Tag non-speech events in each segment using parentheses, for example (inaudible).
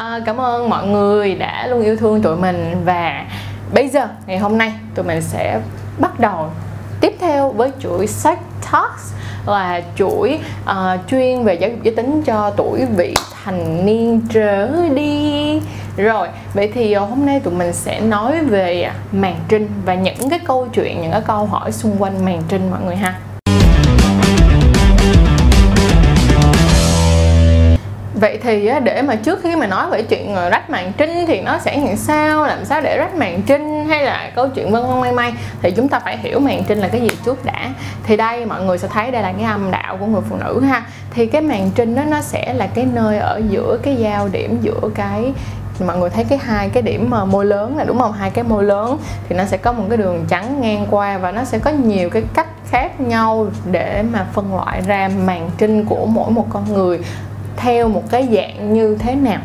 À, cảm ơn mọi người đã luôn yêu thương tụi mình. Và bây giờ ngày hôm nay tụi mình sẽ bắt đầu tiếp theo với chuỗi Sex Talks là chuỗi uh, chuyên về giáo dục giới tính cho tuổi vị thành niên trở đi. Rồi vậy thì ờ, hôm nay tụi mình sẽ nói về màn trinh và những cái câu chuyện những cái câu hỏi xung quanh màn trinh mọi người ha. Vậy thì để mà trước khi mà nói về chuyện ờ, rách màn trinh thì nó sẽ như sao? Làm sao để rách màn trinh? Hay là câu chuyện vân vân may may thì chúng ta phải hiểu màn trinh là cái gì trước đã. Thì đây, mọi người sẽ thấy đây là cái âm đạo của người phụ nữ ha. Thì cái màn trinh đó, nó sẽ là cái nơi ở giữa cái giao điểm giữa cái, mọi người thấy cái hai cái điểm ờ, môi lớn là đúng không? Hai cái môi lớn. Thì nó sẽ có một cái đường trắng ngang qua và nó sẽ có nhiều cái cách khác nhau để mà phân loại ra màn trinh của mỗi một con người theo một cái dạng như thế nào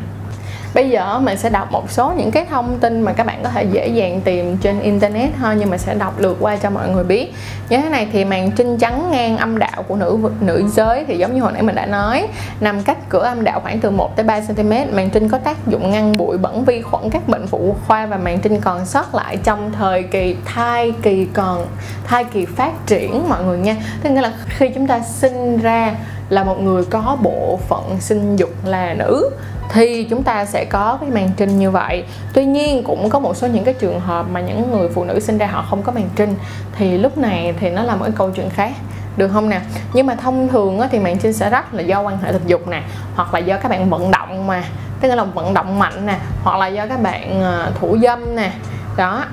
bây giờ mình sẽ đọc một số những cái thông tin mà các bạn có thể dễ dàng tìm trên internet thôi, nhưng mà sẽ đọc lượt qua cho mọi người biết. Như thế này thì màn trinh trắng ngang âm đạo của nữ nữ giới thì giống như hồi nãy mình đã nói, nằm cách cửa âm đạo khoảng từ 1 tới 3 cm màn trinh có tác dụng ngăn bụi bẩn vi khuẩn các bệnh phụ khoa và màn trinh còn sót lại trong thời kỳ thai kỳ còn, thai kỳ phát triển mọi người nha. Tức nghĩa là khi chúng ta sinh ra là một người có bộ phận sinh dục là nữ thì chúng ta sẽ có cái màn trinh như vậy. Tuy nhiên cũng có một số những cái trường hợp mà những người phụ nữ sinh ra họ không có màn trinh thì lúc này thì nó là một cái câu chuyện khác. Được không nè? Nhưng mà thông thường thì màn trinh sẽ rách là do quan hệ tình dục nè, hoặc là do các bạn vận động mà, tức là vận động mạnh nè, hoặc là do các bạn ờ, thủ dâm nè. Đó.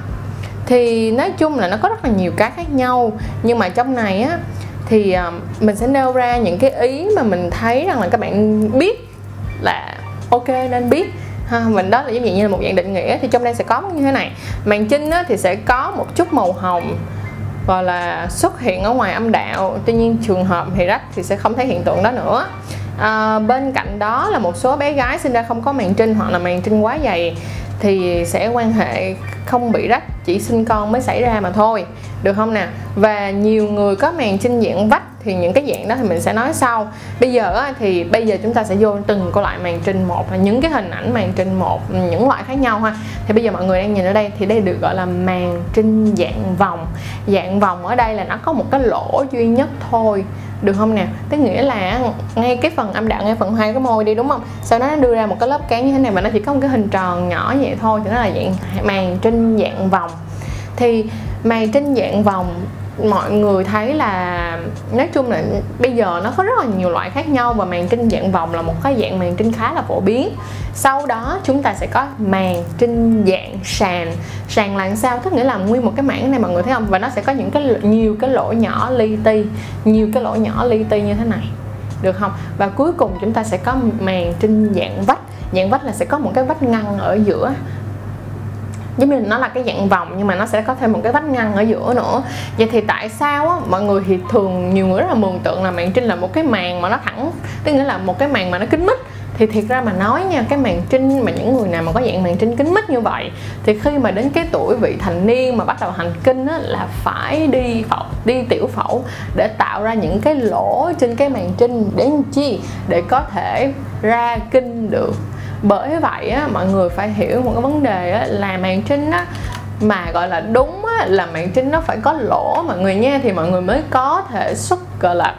Thì nói chung là nó có rất là nhiều cái khác nhau. Nhưng mà trong này á thì ờ, mình sẽ nêu ra những cái ý mà mình thấy rằng là các bạn biết là ok nên biết. Ha mình đó là giống như là một dạng định nghĩa thì trong đây sẽ có như thế này. Màn trinh á, thì sẽ có một chút màu hồng gọi là xuất hiện ở ngoài âm đạo. Tuy nhiên trường hợp thì rách thì sẽ không thấy hiện tượng đó nữa. À, bên cạnh đó là một số bé gái sinh ra không có màn trinh hoặc là màn trinh quá dày thì sẽ quan hệ không bị rách chỉ sinh con mới xảy ra mà thôi. Được không nè? Và nhiều người có màn trinh dạng vách thì những cái dạng đó thì mình sẽ nói sau. Bây giờ thì bây giờ chúng ta sẽ vô từng cái loại màn trình một là những cái hình ảnh màn trình một ừ, những loại khác nhau ha. Thì bây giờ mọi người đang nhìn ở đây thì đây được gọi là màn trình dạng vòng. Dạng vòng ở đây là nó có một cái lỗ duy nhất thôi, được không nè? Tức nghĩa là ngay cái phần âm đạo, ngay phần hai cái môi đi, đúng không? Sau đó nó đưa ra một cái lớp cán như thế này mà nó chỉ có một cái hình tròn nhỏ vậy thôi, thì nó là dạng màn trinh dạng vòng. Thì màn trinh dạng vòng mọi người thấy là nói chung là bây giờ nó có rất là nhiều loại khác nhau và màn trinh dạng vòng là một cái dạng màn trinh khá là phổ biến. Sau đó chúng ta sẽ có màn trinh dạng sàn. Sàn là sao? Tức nghĩa là nguyên một cái mảng này mọi người thấy không? Và nó sẽ có những cái nhiều cái lỗ nhỏ li ti. Nhiều cái lỗ nhỏ li ti như thế này. Được không? Và cuối cùng chúng ta sẽ có màn trinh dạng vách. Dạng vách là sẽ có một cái vách ngăn ở giữa giống như nó là cái dạng vòng nhưng mà nó sẽ có thêm một cái vách ngăn ở giữa nữa. Vậy thì tại sao á mọi người thì thường nhiều người rất là mường tượng là màn trinh là một cái màn mà nó thẳng tức nghĩa là một cái màn mà nó kín mít. Thì thiệt ra mà nói nha cái màn trinh mà những người nào mà có dạng màn trinh kín mít như vậy thì khi mà đến cái tuổi vị thành niên mà bắt đầu hành kinh á, là phải đi phẫu đi tiểu phẫu để tạo ra những cái lỗ trên cái màn trinh để chi? Để có thể ra kinh được bởi vậy á, mọi người phải hiểu một cái vấn đề á, là màn trinh á, mà gọi là đúng á, là màn trinh nó phải có lỗ. Mọi người nha thì mọi người mới có thể xuất gọi là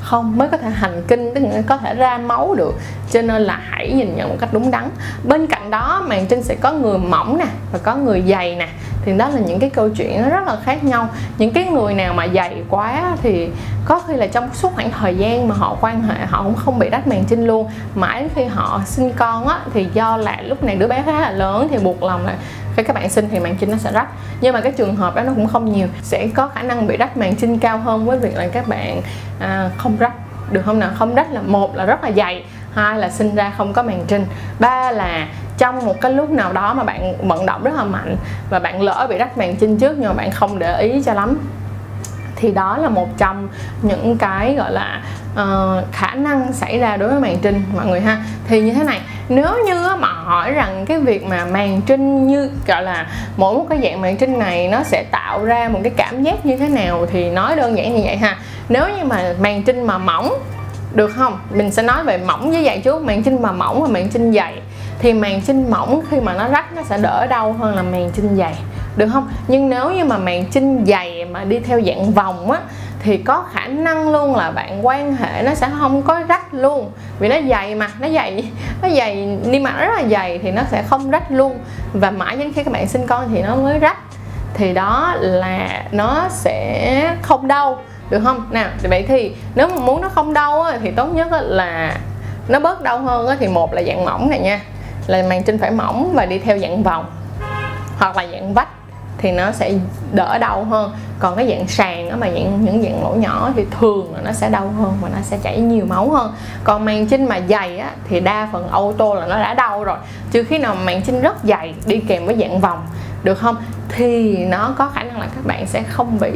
không mới có thể hành kinh tức là có thể ra máu được. Cho nên là hãy nhìn nhận một cách đúng đắn. Bên cạnh đó màn trinh sẽ có người mỏng nè và có người dày nè thì đó là những cái câu chuyện nó rất là khác nhau. Những cái người nào mà dày quá thì có khi là trong suốt khoảng thời gian mà họ quan hệ họ cũng không bị rách màn trinh luôn. Mãi khi họ sinh con á thì do là lúc này đứa bé khá là lớn thì buộc lòng là khi các bạn sinh thì màn trinh nó sẽ rách. Nhưng mà cái trường hợp đó nó cũng không nhiều. Sẽ có khả năng bị rách màn trinh cao hơn với việc là các bạn à, không rách. Được không nào? Không rách là một là rất là dày hai là sinh ra không có màng trinh. Ba là trong một cái lúc nào đó mà bạn vận động rất là mạnh và bạn lỡ bị rách màng trinh trước nhưng mà bạn không để ý cho lắm. Thì đó là một trong những cái gọi là uh, khả năng xảy ra đối với màng trinh mọi người ha. Thì như thế này nếu như mà hỏi rằng cái việc mà màng trinh như gọi là mỗi một cái dạng màng trinh này nó sẽ tạo ra một cái cảm giác như thế nào thì nói đơn giản như vậy ha. Nếu như mà màng trinh mà mỏng được không? Mình sẽ nói về mỏng với dày trước. Màn trinh mà mỏng và màn trinh dày. Thì màng trinh mỏng khi mà nó rách nó sẽ đỡ đau hơn là màng trinh dày. Được không? Nhưng nếu như mà màng trinh dày mà đi theo dạng vòng á, thì có khả năng luôn là bạn quan hệ nó sẽ không có rách luôn. Vì nó dày mà, nó dày nó dày niêm mạc rất là dày thì nó sẽ không rách luôn. Và mãi đến khi các bạn sinh con thì nó mới rách. Thì đó là nó sẽ không đau được không? Nào vậy thì nếu mà muốn nó không đau á, thì tốt nhất là nó bớt đau hơn á, thì một là dạng mỏng này nha. Là màng trinh phải mỏng và đi theo dạng vòng. Hoặc là dạng vách thì nó sẽ đỡ đau hơn. Còn cái dạng sàn đó mà dạng những dạng lỗ nhỏ thì thường là nó sẽ đau hơn và nó sẽ chảy nhiều máu hơn. Còn màng trinh mà dày á thì đa phần auto là nó đã đau rồi. Trừ khi nào màng trinh rất dày đi kèm với dạng vòng được không? Thì nó có khả năng là các bạn sẽ không bị,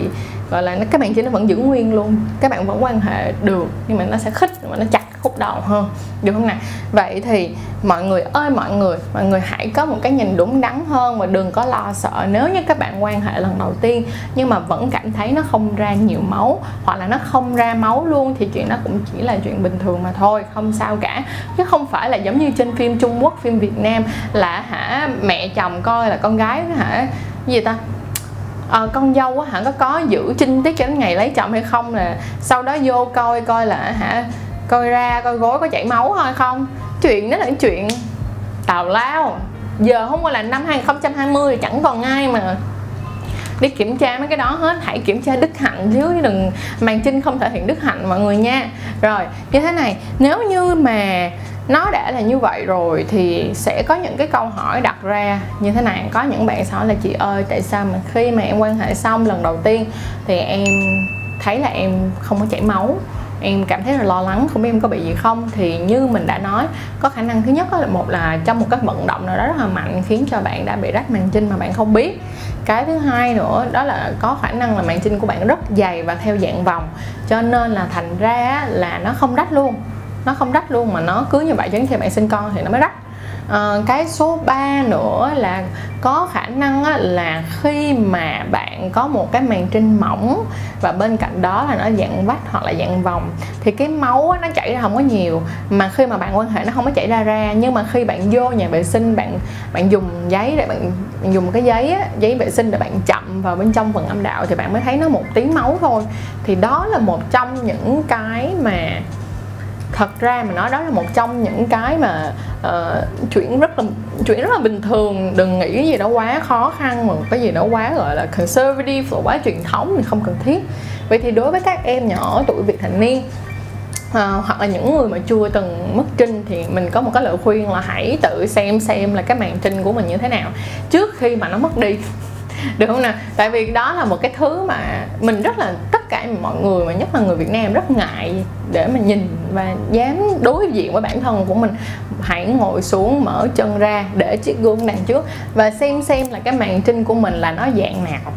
gọi là các bạn chỉ nó vẫn giữ nguyên luôn. Các bạn vẫn quan hệ được, nhưng mà nó sẽ khích mà nó chặt khúc đầu hơn được không nào vậy thì mọi người ơi mọi người mọi người hãy có một cái nhìn đúng đắn hơn và đừng có lo sợ nếu như các bạn quan hệ lần đầu tiên nhưng mà vẫn cảm thấy nó không ra nhiều máu hoặc là nó không ra máu luôn thì chuyện đó cũng chỉ là chuyện bình thường mà thôi không sao cả. Chứ không phải là giống như trên phim Trung Quốc phim Việt Nam là hả mẹ chồng coi là con gái hả gì ta? À, con dâu á hả có có giữ trinh tiết cho đến ngày lấy chồng hay không là sau đó vô coi coi là hả coi ra coi gối có chảy máu hay không? Chuyện đó là chuyện tào lao. Giờ không qua là năm 2020 chẳng còn ai mà đi kiểm tra mấy cái đó hết. Hãy kiểm tra đức hạnh chứ đừng, màn trinh không thể hiện đức hạnh mọi người nha. Rồi, như thế này, nếu như mà nó đã là như vậy rồi thì sẽ có những cái câu hỏi đặt ra như thế này. Có những bạn hỏi là, chị ơi, tại sao mà khi mà em quan hệ xong lần đầu tiên thì em thấy là em không có chảy máu? Em cảm thấy là lo lắng không biết em có bị gì không. Thì như mình đã nói có khả năng thứ nhất là một là trong một cái vận động nào đó rất là mạnh khiến cho bạn đã bị rách màng trinh mà bạn không biết. Cái thứ hai nữa đó là có khả năng là màng trinh của bạn rất dày và theo dạng vòng. Cho nên là thành ra là nó không rách luôn. Nó không rách luôn mà nó cứ như vậy cho đến khi bạn sinh con thì nó mới rách. À, cái số 3 nữa là có khả năng là khi mà bạn có một cái màng trinh mỏng và bên cạnh đó là nó dạng vách hoặc là dạng vòng thì cái máu nó chảy ra không có nhiều. Mà khi mà bạn quan hệ nó không có chảy ra ra nhưng mà khi bạn vô nhà vệ sinh bạn bạn dùng giấy để bạn, bạn dùng cái giấy á, giấy vệ sinh để bạn chậm vào bên trong phần âm đạo thì bạn mới thấy nó một tí máu thôi. Thì đó là một trong những cái mà thật ra mà nói đó là một trong những cái mà uh, chuyện rất là chuyện rất là bình thường. Đừng nghĩ cái gì đó quá khó khăn mà cái gì đó quá gọi là conservative và quá truyền thống thì không cần thiết. Vậy thì đối với các em nhỏ tuổi vị thành niên À, hoặc là những người mà chưa từng mất trinh thì mình có một cái lời khuyên là hãy tự xem xem là cái màn trinh của mình như thế nào trước khi mà nó mất đi. (laughs) Được không nào? Tại vì đó là một cái thứ mà mình rất là tất cả mọi người mà nhất là người Việt Nam rất ngại để mà nhìn và dám đối diện với bản thân của mình. Hãy ngồi xuống, mở chân ra, để chiếc gương đằng trước và xem xem là cái màn trinh của mình là nó dạng nào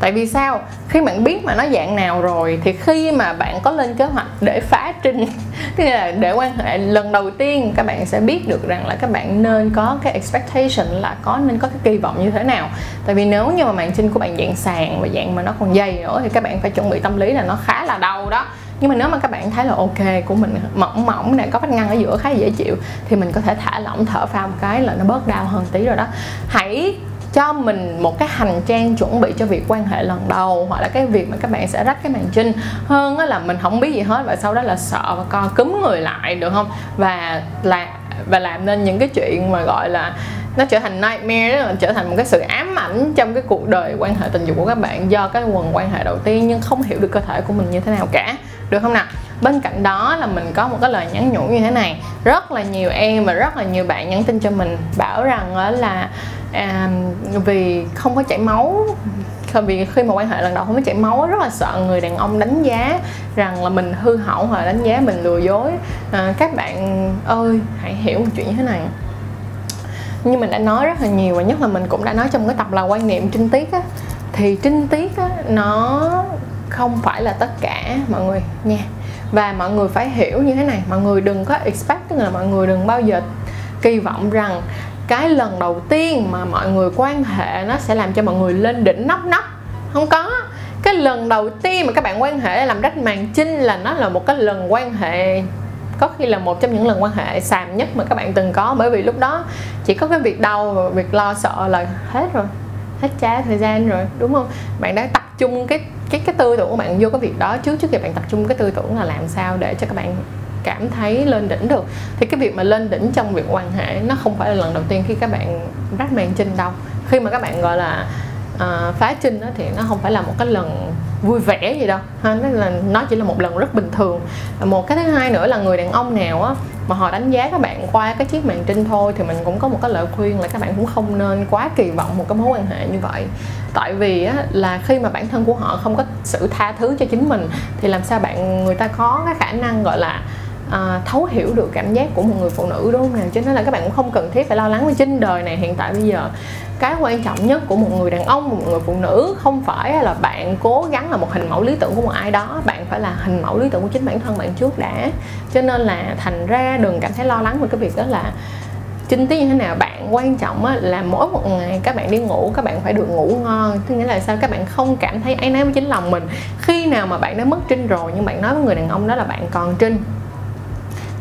tại vì sao? Khi bạn biết mà nó dạng nào rồi thì khi mà bạn có lên kế hoạch để phá trinh, (laughs) tức là để quan hệ, lần đầu tiên các bạn sẽ biết được rằng là các bạn nên có cái expectation là có nên có cái kỳ vọng như thế nào. Tại vì nếu như mà màn trinh của bạn dạng sàn và dạng mà nó còn dày nữa thì các bạn phải chuẩn bị tâm lý là nó khá là đau đó. Nhưng mà nếu mà các bạn thấy là, ok, của mình mỏng mỏng này có vách ngăn ở giữa khá dễ chịu, thì mình có thể thả lỏng, thở phào một cái là nó bớt đau hơn tí rồi đó. Hãy cho mình một cái hành trang chuẩn bị cho việc quan hệ lần đầu hoặc là cái việc mà các bạn sẽ rách cái màn trinh hơn là mình không biết gì hết và sau đó là sợ và co cúm người lại được không? Và là và làm nên những cái chuyện mà gọi là nó trở thành nightmare đó, trở thành một cái sự ám ảnh trong cái cuộc đời quan hệ tình dục của các bạn do cái quần quan hệ đầu tiên nhưng không hiểu được cơ thể của mình như thế nào cả. Được không nào? Bên cạnh đó là mình có một cái lời nhắn nhủ như thế này. Rất là nhiều em và rất là nhiều bạn nhắn tin cho mình bảo rằng là à, vì không có chảy máu. Vì khi mà quan hệ lần đầu không có chảy máu rất là sợ người đàn ông đánh giá rằng là mình hư hỏng hoặc đánh giá mình lừa dối. À, các bạn ơi hãy hiểu một chuyện như thế này. Như mình đã nói rất là nhiều và nhất là mình cũng đã nói trong cái tập là quan niệm trinh tiết á thì trinh tiết á nó không phải là tất cả mọi người nha. Và mọi người phải hiểu như thế này mọi người đừng có expect tức là mọi người đừng bao giờ kỳ vọng rằng cái lần đầu tiên mà mọi người quan hệ nó sẽ làm cho mọi người lên đỉnh nóc nóc. Không có. Cái lần đầu tiên mà các bạn quan hệ làm rách màng chinh là nó là một cái lần quan hệ, có khi là một trong những lần quan hệ xàm nhất mà các bạn từng có. Bởi vì lúc đó chỉ có cái việc đau và việc lo sợ là hết rồi, hết trá thời gian rồi, đúng không? Bạn đã tập trung cái cái cái tư tưởng của bạn vô cái việc đó trước trước khi bạn tập trung cái tư tưởng là làm sao để cho các bạn cảm thấy lên đỉnh được. Thì cái việc mà lên đỉnh trong việc quan hệ nó không phải là lần đầu tiên khi các bạn rách màn trinh đâu. Khi mà các bạn gọi là uh, phá trinh đó thì nó không phải là một cái lần vui vẻ gì đâu. Ha nó là nó chỉ là một lần rất bình thường. Một cái thứ hai nữa là người đàn ông nào á mà họ đánh giá các bạn qua cái chiếc màn trinh thôi thì mình cũng có một cái lời khuyên là các bạn cũng không nên quá kỳ vọng một cái mối quan hệ như vậy. Tại vì á, là khi mà bản thân của họ không có sự tha thứ cho chính mình thì làm sao bạn người ta có cái khả năng gọi là à, thấu hiểu được cảm giác của một người phụ nữ đúng không nào? Cho nên là các bạn cũng không cần thiết phải lo lắng với trên đời này. Hiện tại bây giờ cái quan trọng nhất của một người đàn ông một người phụ nữ không phải là bạn cố gắng là một hình mẫu lý tưởng của một ai đó bạn phải là hình mẫu lý tưởng của chính bản thân bạn trước đã. Cho nên là thành ra đừng cảm thấy lo lắng về cái việc đó là chinh tiết như thế nào. Bạn quan trọng là mỗi một ngày các bạn đi ngủ các bạn phải được ngủ ngon. Tức nghĩa là sao? Các bạn không cảm thấy áy náy với chính lòng mình. Khi nào mà bạn đã mất trinh rồi nhưng bạn nói với người đàn ông đó là bạn còn trinh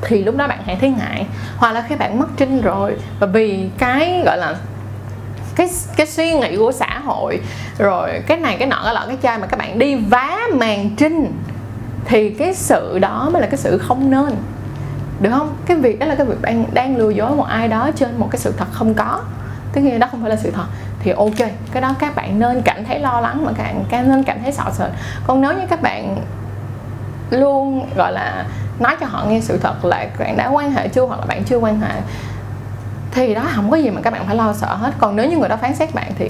thì lúc đó bạn hãy thấy ngại. Hoặc là khi bạn mất trinh rồi, và vì cái, gọi là, cái cái suy nghĩ của xã hội, rồi cái này, cái nọ, cái lọ, cái chai mà các bạn đi vá màn trinh, thì cái sự đó mới là cái sự không nên. Được không? Cái việc đó là cái việc đang đang lừa dối một ai đó trên một cái sự thật không có. Tức nghĩa đó không phải là sự thật. Thì ok, cái đó các bạn nên cảm thấy lo lắng mà các bạn nên cảm thấy sợ sệt. Còn nếu như các bạn luôn, gọi là nói cho họ nghe sự thật là bạn đã quan hệ chưa hoặc là bạn chưa quan hệ. Thì đó không có gì mà các bạn phải lo sợ hết. Còn nếu như người đó phán xét bạn thì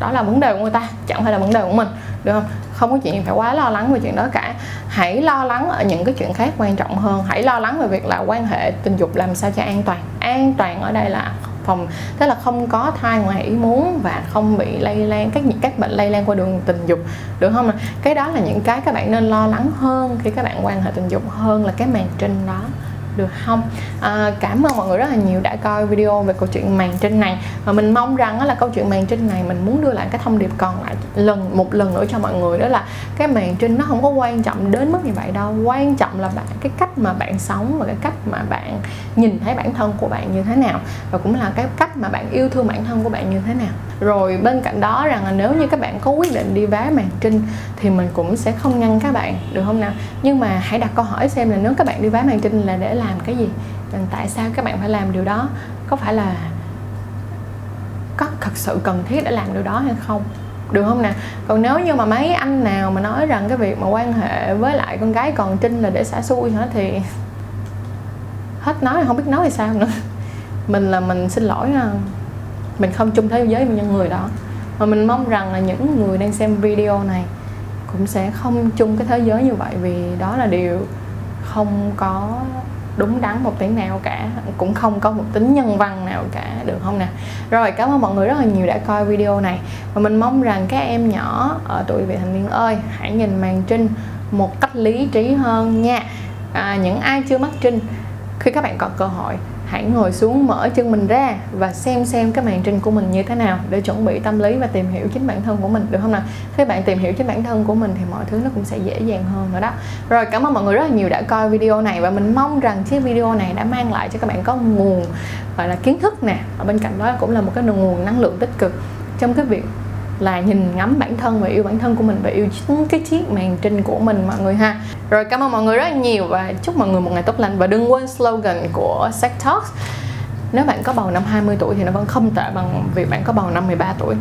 đó là vấn đề của người ta, chẳng phải là vấn đề của mình, được không? Không có chuyện phải quá lo lắng về chuyện đó cả. Hãy lo lắng ở những cái chuyện khác quan trọng hơn. Hãy lo lắng về việc là quan hệ tình dục làm sao cho an toàn. An toàn ở đây là phòng. Tức là không có thai ngoài ý muốn và không bị lây lan, các các bệnh lây lan qua đường tình dục, được không cái đó là những cái các bạn nên lo lắng hơn khi các bạn quan hệ tình dục hơn là cái màn trinh đó được không? À, cảm ơn mọi người rất là nhiều đã coi video về câu chuyện màn trinh này. Và mình mong rằng là câu chuyện màn trinh này mình muốn đưa lại cái thông điệp còn lại lần một lần nữa cho mọi người đó là cái màn trinh nó không có quan trọng đến mức như vậy đâu. Quan trọng là bạn cái cách mà bạn sống và cái cách mà bạn nhìn thấy bản thân của bạn như thế nào. Và cũng là cái cách mà bạn yêu thương bản thân của bạn như thế nào rồi bên cạnh đó rằng là nếu như các bạn có quyết định đi vá màn trinh thì mình cũng sẽ không ngăn các bạn, được không nào? Nhưng mà hãy đặt câu hỏi xem là nếu các bạn đi vá màn trinh là để làm cái gì? Tại sao các bạn phải làm điều đó? Có phải là có thật sự cần thiết để làm điều đó hay không? Được không nè còn nếu như mà mấy anh nào mà nói rằng cái việc mà quan hệ với lại con gái còn trinh là để xả xui hả thì hết nói, không biết nói thì sao nữa. (laughs) Mình là mình xin lỗi nha mình không chung thế giới với những người đó. Mà mình mong rằng là những người đang xem video này cũng sẽ không chung cái thế giới như vậy vì đó là điều không có đúng đắn một tiếng nào cả cũng không có một tính nhân văn nào cả được không nè? Rồi cảm ơn mọi người rất là nhiều đã coi video này. Và mình mong rằng các em nhỏ ở tuổi vị thành niên ơi hãy nhìn màn trinh một cách lý trí hơn nha. À, những ai chưa mắc trinh khi các bạn còn cơ hội hãy ngồi xuống, mở chân mình ra và xem xem cái màn trình của mình như thế nào để chuẩn bị tâm lý và tìm hiểu chính bản thân của mình, được không nào? Khi bạn tìm hiểu chính bản thân của mình thì mọi thứ nó cũng sẽ dễ dàng hơn nữa đó. Rồi, cảm ơn mọi người rất là nhiều đã coi video này và mình mong rằng chiếc video này đã mang lại cho các bạn có nguồn, gọi là, kiến thức nè. Ở bên cạnh đó cũng là một cái nguồn năng lượng tích cực trong cái việc là nhìn ngắm bản thân và yêu bản thân của mình và yêu chính cái chiếc màn trình của mình mọi người ha. Rồi, cảm ơn mọi người rất là nhiều và chúc mọi người một ngày tốt lành. Và đừng quên slogan của Sex Talks, nếu bạn có bầu năm 20 tuổi thì nó vẫn không tệ bằng việc bạn có bầu năm 13 tuổi.